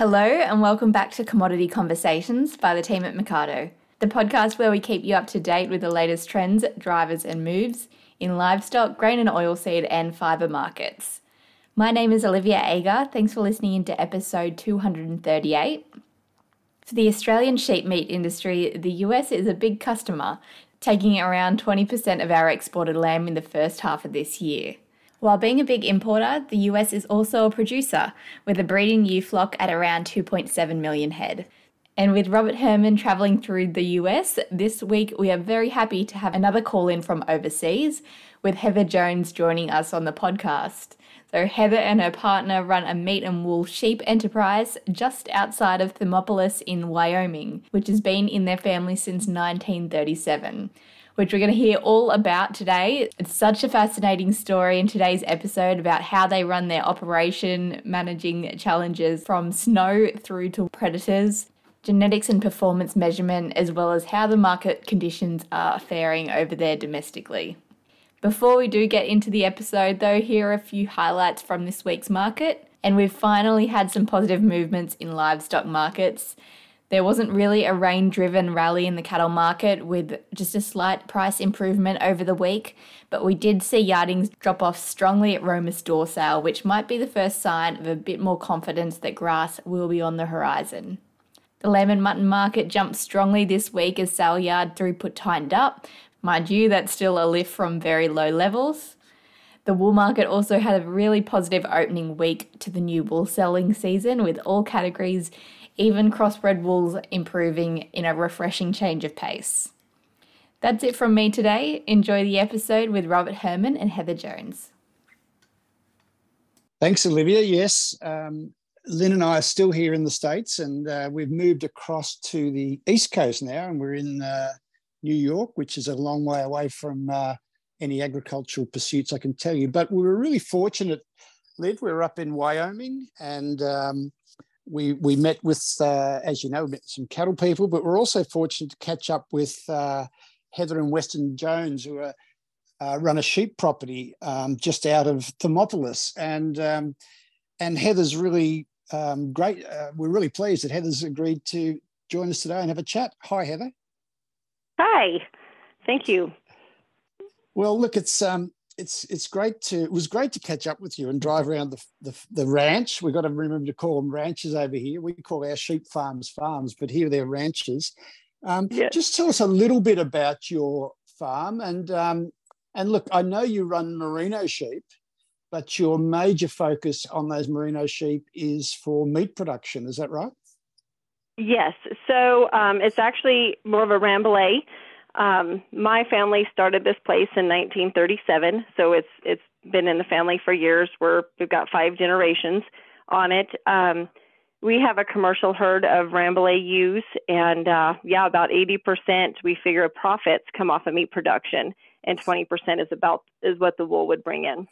Hello, and welcome back to Commodity Conversations by the team at Mecardo, the podcast where we keep you up to date with the latest trends, drivers, and moves in livestock, grain and oilseed, and fibre markets. My name is Olivia Agar. Thanks for listening into episode 238. For the Australian sheep meat industry, the US is a big customer, taking around 20% of our exported lamb in the first half of this year. While being a big importer, the US is also a producer, with a breeding ewe flock at around 2.7 million head. And with Robert Herrmann travelling through the US this week, we are very happy to have another call in from overseas, with Heather Jones joining us on the podcast. So, Heather and her partner run a meat and wool sheep enterprise just outside of Thermopolis in Wyoming, which has been in their family since 1937 which we're going to hear all about today. It's such a fascinating story in today's episode about how they run their operation, managing challenges from snow through to predators, genetics and performance measurement, as well as how the market conditions are faring over there domestically. Before we do get into the episode, though, here are a few highlights from this week's market. And we've finally had some positive movements in livestock markets. There wasn't really a rain driven rally in the cattle market with just a slight price improvement over the week, but we did see yardings drop off strongly at Roma store sale, which might be the first sign of a bit more confidence that grass will be on the horizon. The lamb and mutton market jumped strongly this week as sale yard throughput tightened up. Mind you, that's still a lift from very low levels. The wool market also had a really positive opening week to the new wool selling season, with all categories even crossbred wools improving in a refreshing change of pace. That's it from me today. Enjoy the episode with Robert Herrmann and Heather Jones. Thanks, Olivia. Yes, um, Lynn and I are still here in the States, and uh, we've moved across to the East Coast now, and we're in uh, New York, which is a long way away from uh, any agricultural pursuits, I can tell you. But we were really fortunate, Liv. We were up in Wyoming, and um, we we met with, uh, as you know, met some cattle people, but we're also fortunate to catch up with uh, Heather and Weston Jones, who are, uh, run a sheep property um, just out of Thermopolis, and um, and Heather's really um, great. Uh, we're really pleased that Heather's agreed to join us today and have a chat. Hi, Heather. Hi, thank you. Well, look, it's um, it's it's great to it was great to catch up with you and drive around the the, the ranch. We've got to remember to call them ranches over here. We call our sheep farms farms, but here they're ranches. Um, Just tell us a little bit about your farm and um, and look. I know you run merino sheep, but your major focus on those merino sheep is for meat production. Is that right? Yes. So um, it's actually more of a Rambouillet um, my family started this place in 1937, so it's it's been in the family for years. We're we've got five generations on it. Um, we have a commercial herd of Rambouillet ewes, and uh, yeah, about 80% we figure of profits come off of meat production, and 20% is about is what the wool would bring in.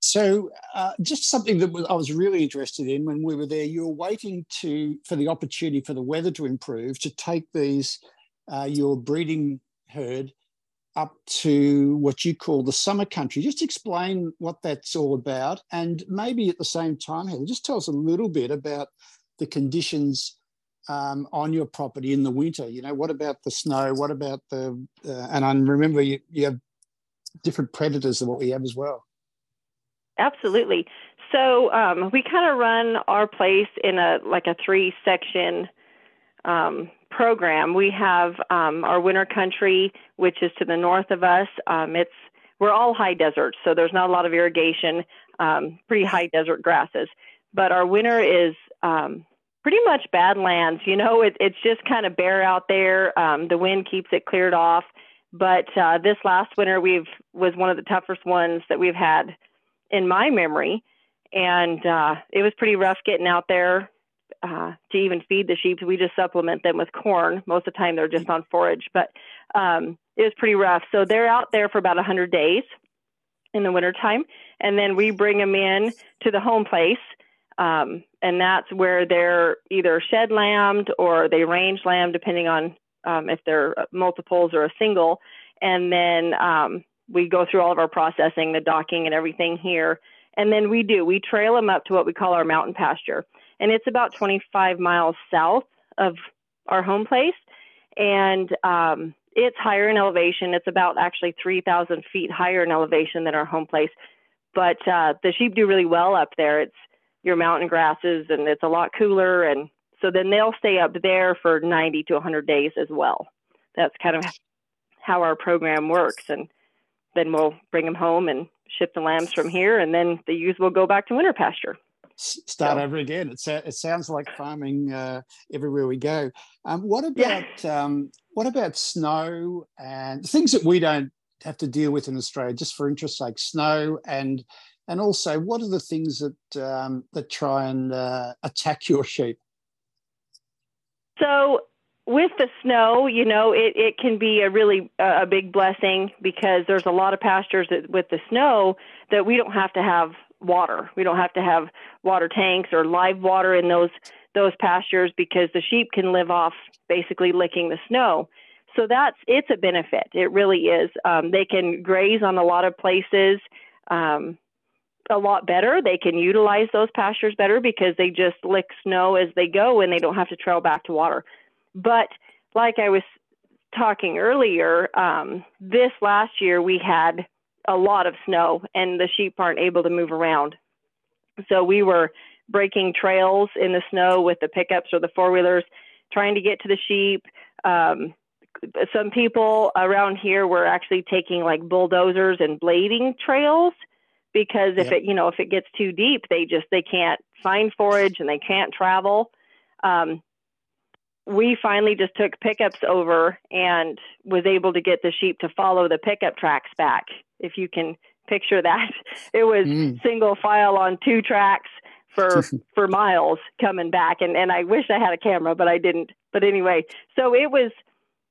So, uh, just something that I was really interested in when we were there. You were waiting to for the opportunity for the weather to improve to take these uh, your breeding herd up to what you call the summer country. Just explain what that's all about, and maybe at the same time, Heather, just tell us a little bit about the conditions um, on your property in the winter. You know, what about the snow? What about the uh, and I remember you, you have different predators than what we have as well. Absolutely. So um, we kind of run our place in a like a three section um, program. We have um, our winter country, which is to the north of us. Um, it's we're all high desert, so there's not a lot of irrigation, um, pretty high desert grasses. But our winter is um, pretty much badlands. You know, it, it's just kind of bare out there. Um, the wind keeps it cleared off. But uh, this last winter, we've was one of the toughest ones that we've had in my memory, and uh, it was pretty rough getting out there uh, to even feed the sheep. We just supplement them with corn. Most of the time they're just on forage, but um, it was pretty rough. So they're out there for about 100 days in the wintertime. And then we bring them in to the home place. Um, and that's where they're either shed lambed or they range lamb, depending on um, if they're multiples or a single. And then um, we go through all of our processing, the docking and everything here. And then we do, we trail them up to what we call our mountain pasture and it's about 25 miles south of our home place, and um, it's higher in elevation. It's about actually 3,000 feet higher in elevation than our home place. But uh, the sheep do really well up there. It's your mountain grasses, and it's a lot cooler. And so then they'll stay up there for 90 to 100 days as well. That's kind of how our program works. And then we'll bring them home and ship the lambs from here, and then the ewes will go back to winter pasture. Start so. over again. It, it sounds like farming uh, everywhere we go. Um, what about yeah. um, what about snow and things that we don't have to deal with in Australia, just for interest sake, snow and and also what are the things that um, that try and uh, attack your sheep? So with the snow, you know, it, it can be a really uh, a big blessing because there's a lot of pastures that with the snow that we don't have to have water. We don't have to have water tanks or live water in those those pastures because the sheep can live off basically licking the snow. So that's it's a benefit. It really is. Um, they can graze on a lot of places. Um, a lot better. They can utilize those pastures better because they just lick snow as they go and they don't have to trail back to water. But like I was talking earlier, um, this last year we had a lot of snow and the sheep aren't able to move around. So we were breaking trails in the snow with the pickups or the four wheelers, trying to get to the sheep. Um, some people around here were actually taking like bulldozers and blading trails because if yep. it you know if it gets too deep they just they can't find forage and they can't travel um, we finally just took pickups over and was able to get the sheep to follow the pickup tracks back. If you can picture that, it was mm. single file on two tracks for for miles coming back. And and I wish I had a camera, but I didn't. But anyway, so it was.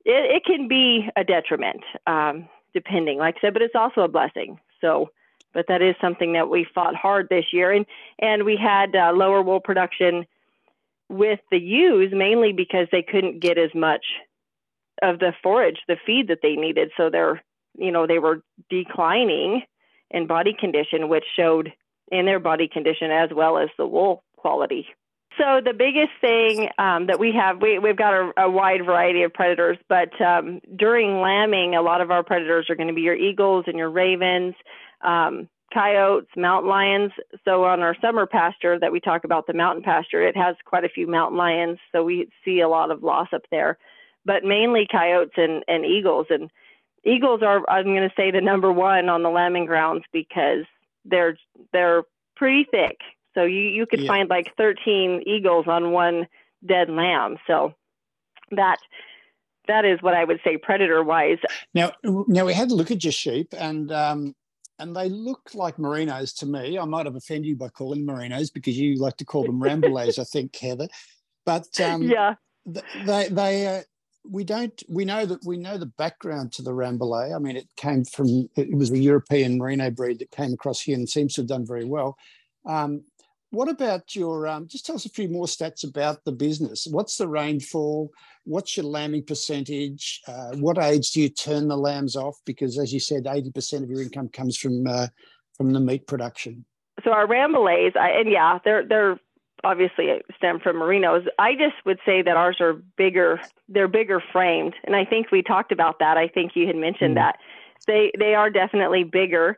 It, it can be a detriment, um, depending, like I said, but it's also a blessing. So, but that is something that we fought hard this year, and and we had uh, lower wool production with the ewes mainly because they couldn't get as much of the forage, the feed that they needed. So they're, you know, they were declining in body condition, which showed in their body condition as well as the wool quality. So the biggest thing um, that we have, we, we've got a, a wide variety of predators, but um, during lambing, a lot of our predators are going to be your eagles and your ravens. Um, coyotes, mountain lions. So on our summer pasture that we talk about, the mountain pasture, it has quite a few mountain lions. So we see a lot of loss up there, but mainly coyotes and, and eagles. And eagles are, I'm going to say, the number one on the lambing grounds because they're they're pretty thick. So you you could yeah. find like 13 eagles on one dead lamb. So that that is what I would say predator wise. Now, now we had a look at your sheep, and um, and they look like merinos to me. I might have offended you by calling them merinos because you like to call them Rambouillets, I think, Heather. But um, yeah, they they uh, we don't we know that we know the background to the Rambouillet. I mean, it came from it was a European merino breed that came across here and seems to have done very well. Um, what about your, um, just tell us a few more stats about the business. What's the rainfall? What's your lambing percentage? Uh, what age do you turn the lambs off? Because as you said, 80% of your income comes from uh, from the meat production. So our Rambouillets, and yeah, they're, they're obviously stem from merinos. I just would say that ours are bigger, they're bigger framed. And I think we talked about that. I think you had mentioned mm. that. They, they are definitely bigger.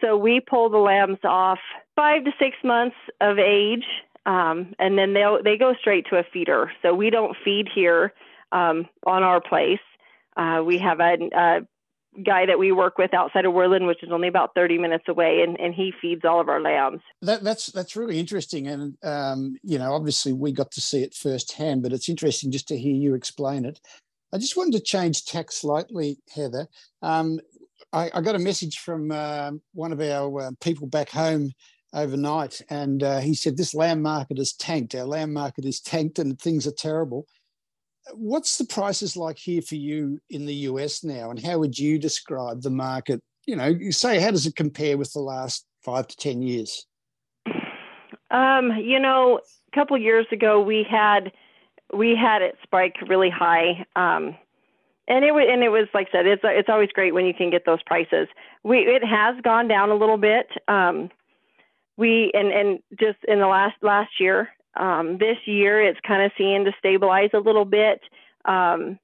So we pull the lambs off five to six months of age, um, and then they they go straight to a feeder. So we don't feed here um, on our place. Uh, we have a, a, guy that we work with outside of Worland, which is only about 30 minutes away, and, and he feeds all of our lambs. That, that's that's really interesting, and um, you know, obviously we got to see it firsthand, but it's interesting just to hear you explain it. I just wanted to change tack slightly, Heather. Um, I, I, got a message from uh, one of our uh, people back home overnight, and uh, he said this lamb market is tanked. Our lamb market is tanked, and things are terrible. What's the prices like here for you in the US now, and how would you describe the market? You know, you say how does it compare with the last five to ten years? Um, you know, a couple years ago we had we had it spike really high. Um, and it was and it was like I said, it's it's always great when you can get those prices. We it has gone down a little bit. Um, we and and just in the last last year, Um, this year, it's kind of seeing to stabilize a little bit, um,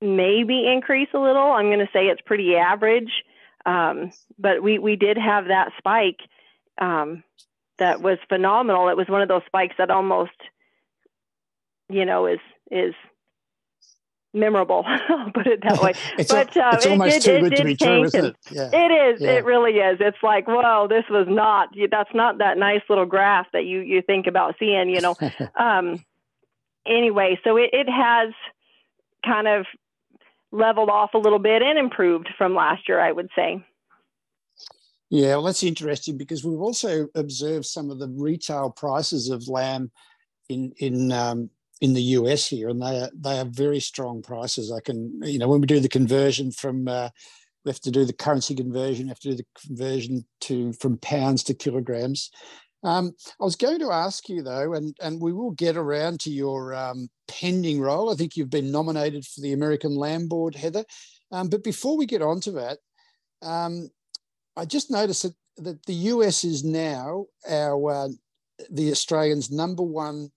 maybe increase a little. I'm going to say it's pretty average, um, but we we did have that spike um, that was phenomenal. It was one of those spikes that almost, you know, is is memorable. I'll put it that way. it's but uh, it's almost it, too it, good it to be true, isn't it? Yeah. It is. Yeah. It really is. It's like, whoa, this was not. That's not that nice little graph that you you think about seeing. You know. um, anyway, so it, it has kind of leveled off a little bit and improved from last year, I would say. Yeah, well, that's interesting because we've also observed some of the retail prices of lamb in in um, in the US here, and they are they are very strong prices. I can you know when we do the conversion from uh, we have to do the currency conversion, we have to do the conversion to from pounds to kilograms. Um, I was going to ask you though, and and we will get around to your um, pending role. I think you've been nominated for the American Lamb Board, Heather. Um, but before we get on to that, um, I just noticed that, that the US is now our uh, the Australians' number one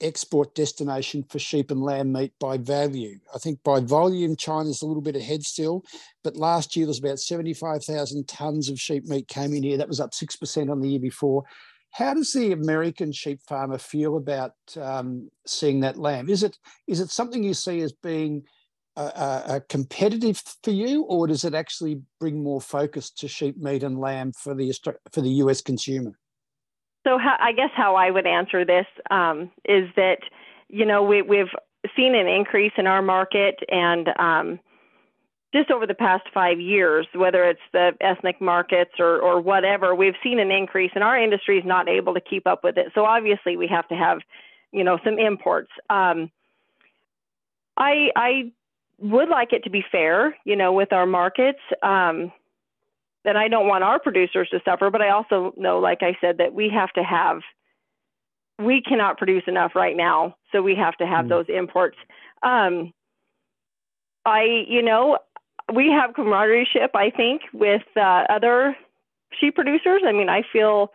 export destination for sheep and lamb meat by value. I think by volume, China's a little bit ahead still, but last year there was about 75,000 tonnes of sheep meat came in here. That was up 6% on the year before. How does the American sheep farmer feel about um, seeing that lamb? Is it is it something you see as being a, competitive for you, or does it actually bring more focus to sheep meat and lamb for the for the US consumer? So how, I guess how I would answer this um, is that you know we, we've seen an increase in our market and um, just over the past five years, whether it's the ethnic markets or, or whatever, we've seen an increase and our industry is not able to keep up with it. So obviously we have to have, you know, some imports. Um, I, I would like it to be fair, you know, with our markets. Um, and I don't want our producers to suffer, but I also know, like I said, that we have to have, we cannot produce enough right now, so we have to have mm. those imports. Um, I, you know, we have camaraderie, I think, with uh, other sheep producers. I mean, I feel,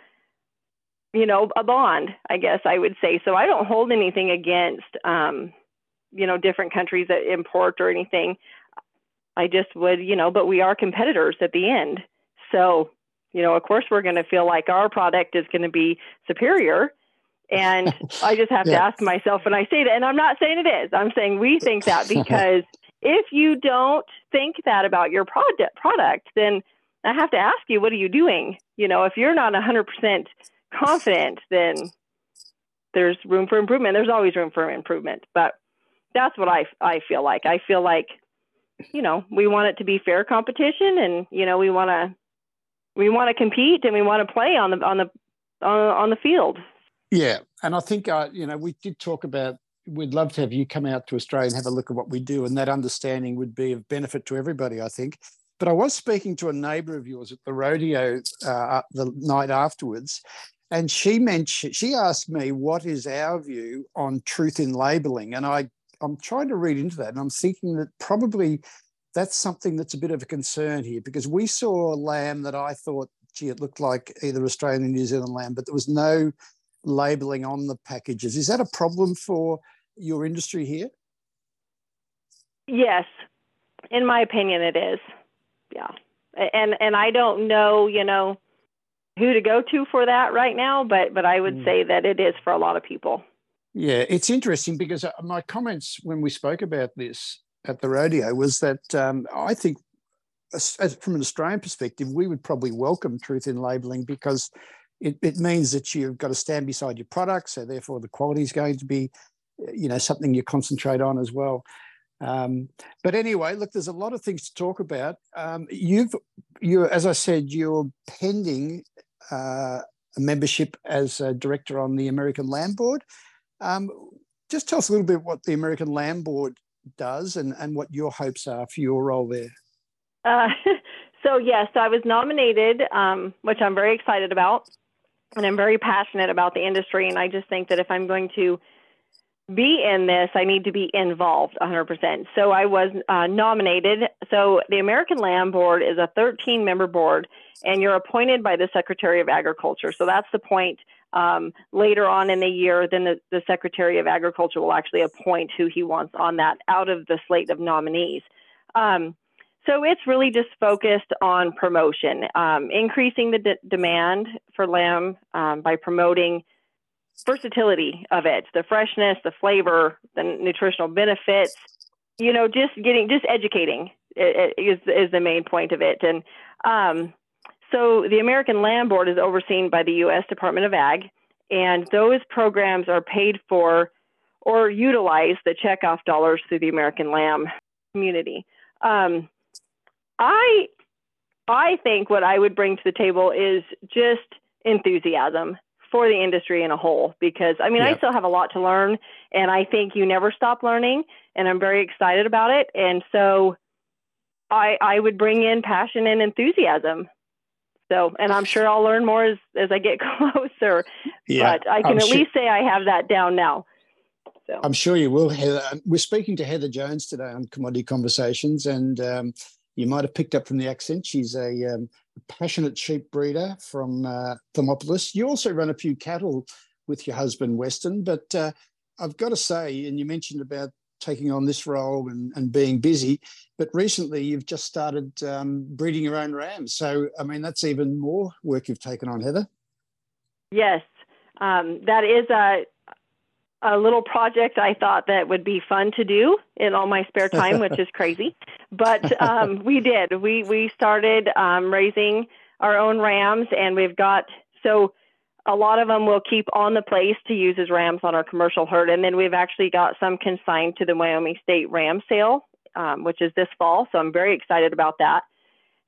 you know, a bond, I guess I would say. So I don't hold anything against, um, you know, different countries that import or anything. I just would, you know, but we are competitors at the end. So, you know, of course, we're going to feel like our product is going to be superior. And I just have yeah. to ask myself when I say that, and I'm not saying it is, I'm saying we think that because if you don't think that about your product, product, then I have to ask you, what are you doing? You know, if you're not 100% confident, then there's room for improvement. There's always room for improvement, but that's what I I feel like. I feel like, you know, we want it to be fair competition, and you know, we want to we want to compete and we want to play on the on the on, on the field. Yeah, and I think uh, you know we did talk about we'd love to have you come out to Australia and have a look at what we do, and that understanding would be of benefit to everybody. I think. But I was speaking to a neighbour of yours at the rodeo uh, the night afterwards, and she mentioned she asked me what is our view on truth in labelling, and I I'm trying to read into that, and I'm thinking that probably that's something that's a bit of a concern here because we saw a lamb that I thought, gee, it looked like either Australian or New Zealand lamb, but there was no labeling on the packages. Is that a problem for your industry here? Yes, in my opinion, it is. Yeah, and and I don't know, you know, who to go to for that right now, but but I would mm. say that it is for a lot of people. Yeah, it's interesting because uh, my comments when we spoke about this at the rodeo was that um, I think, as, from an Australian perspective, we would probably welcome truth in labelling because it, it means that you've got to stand beside your product, so therefore the quality is going to be, you know, something you concentrate on as well. Um, but anyway, look, there's a lot of things to talk about. Um, you've, you, as I said, you're pending uh, a membership as a director on the American Lamb Board. Um, just tell us a little bit what the American Lamb Board does and, and what your hopes are for your role there. Uh, so, yes, I was nominated, um, which I'm very excited about. And I'm very passionate about the industry. And I just think that if I'm going to be in this, I need to be involved 100%. So I was uh, nominated. So the American Lamb Board is a 13 member board, and you're appointed by the Secretary of Agriculture. So that's the point um, later on in the year, then the, the Secretary of Agriculture will actually appoint who he wants on that out of the slate of nominees. Um, so it's really just focused on promotion, um, increasing the demand for lamb um, by promoting versatility of it, the freshness, the flavor, the nutritional benefits. You know, just getting, just educating is is the main point of it. And um, so the American Lamb Board is overseen by the U.S. Department of Ag, and those programs are paid for or utilize the checkoff dollars through the American Lamb community. Um, I I think what I would bring to the table is just enthusiasm for the industry in a whole because I mean I still have a lot to learn and I think you never stop learning and I'm very excited about it and so I I would bring in passion and enthusiasm so and I'm sure I'll learn more as as I get closer yeah, but I can I'm at sure. least say I have that down now so. I'm sure you will Heather we're speaking to Heather Jones today on Commodity Conversations and um, you might have picked up from the accent. She's a um, passionate sheep breeder from uh, Thermopolis. You also run a few cattle with your husband, Weston. But uh, I've got to say, and you mentioned about taking on this role and, and being busy, but recently you've just started um, breeding your own rams. So, I mean, that's even more work you've taken on, Heather. Yes, um, that is a a little project I thought that would be fun to do in all my spare time, which is crazy. But um, we did. We we started um, raising our own rams, and we've got so a lot of them we'll keep on the place to use as rams on our commercial herd, and then we've actually got some consigned to the Wyoming State Ram Sale, um, which is this fall. So I'm very excited about that.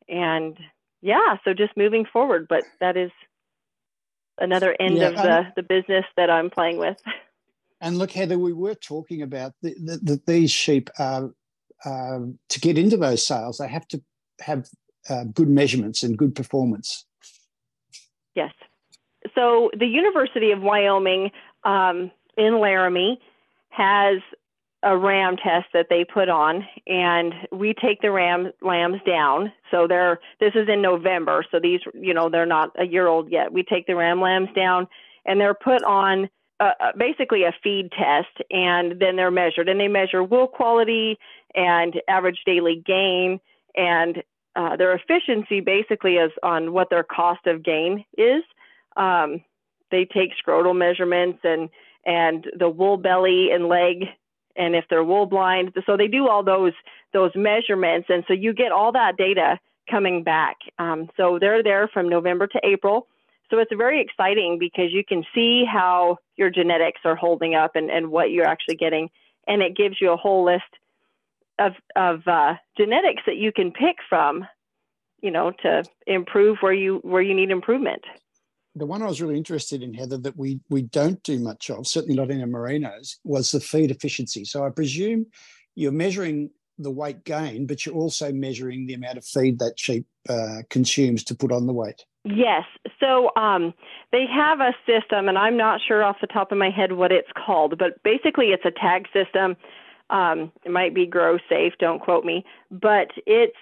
And yeah, so just moving forward, but that is another end yeah, of the, the business that I'm playing with. And look, Heather, we were talking about that the, these sheep are uh, to get into those sales, they have to have uh, good measurements and good performance. Yes. So the University of Wyoming um, in Laramie has a ram test that they put on, and we take the ram lambs down. So they're this is in November, so these you know they're not a year old yet. We take the ram lambs down, and they're put on uh, basically a feed test, and then they're measured, and they measure wool quality and average daily gain, and uh, their efficiency basically is on what their cost of gain is. Um, they take scrotal measurements and and the wool belly and leg, and if they're wool blind, so they do all those those measurements, and so you get all that data coming back. Um, so they're there from November to April so it's very exciting because you can see how your genetics are holding up and, and what you're actually getting. And it gives you a whole list of, of uh, genetics that you can pick from, you know, to improve where you where you need improvement. The one I was really interested in, Heather, that we we don't do much of, certainly not in our merinos, was the feed efficiency. So I presume you're measuring the weight gain, but you're also measuring the amount of feed that sheep uh, consumes to put on the weight. Yes. So um, they have a system, and I'm not sure off the top of my head what it's called, but basically it's a tag system. Um, it might be grow safe, don't quote me, but it's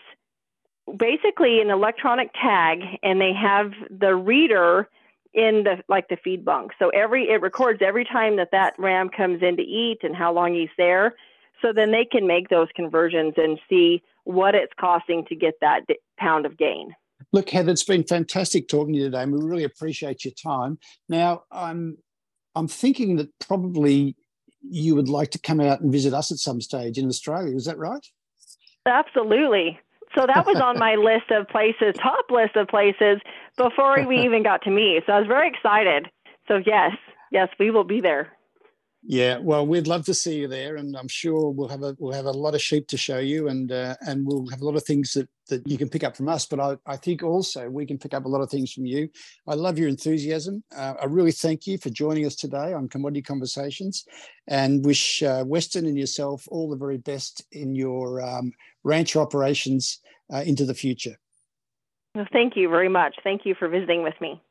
basically an electronic tag, and they have the reader in the like the feed bunk. So every it records every time that that ram comes in to eat and how long he's there. So then they can make those conversions and see what it's costing to get that pound of gain. Look, Heather, it's been fantastic talking to you today, and we really appreciate your time. Now, I'm I'm thinking that probably you would like to come out and visit us at some stage in Australia. Is that right? Absolutely. So that was on my list of places, top list of places before we even got to me. So I was very excited. So yes, yes, we will be there. Yeah, well, we'd love to see you there, and I'm sure we'll have a we'll have a lot of sheep to show you, and uh, and we'll have a lot of things that that you can pick up from us. But I, I think also we can pick up a lot of things from you. I love your enthusiasm. Uh, I really thank you for joining us today on Commodity Conversations, and wish uh, Weston and yourself all the very best in your um, ranch operations uh, into the future. Well, thank you very much. Thank you for visiting with me.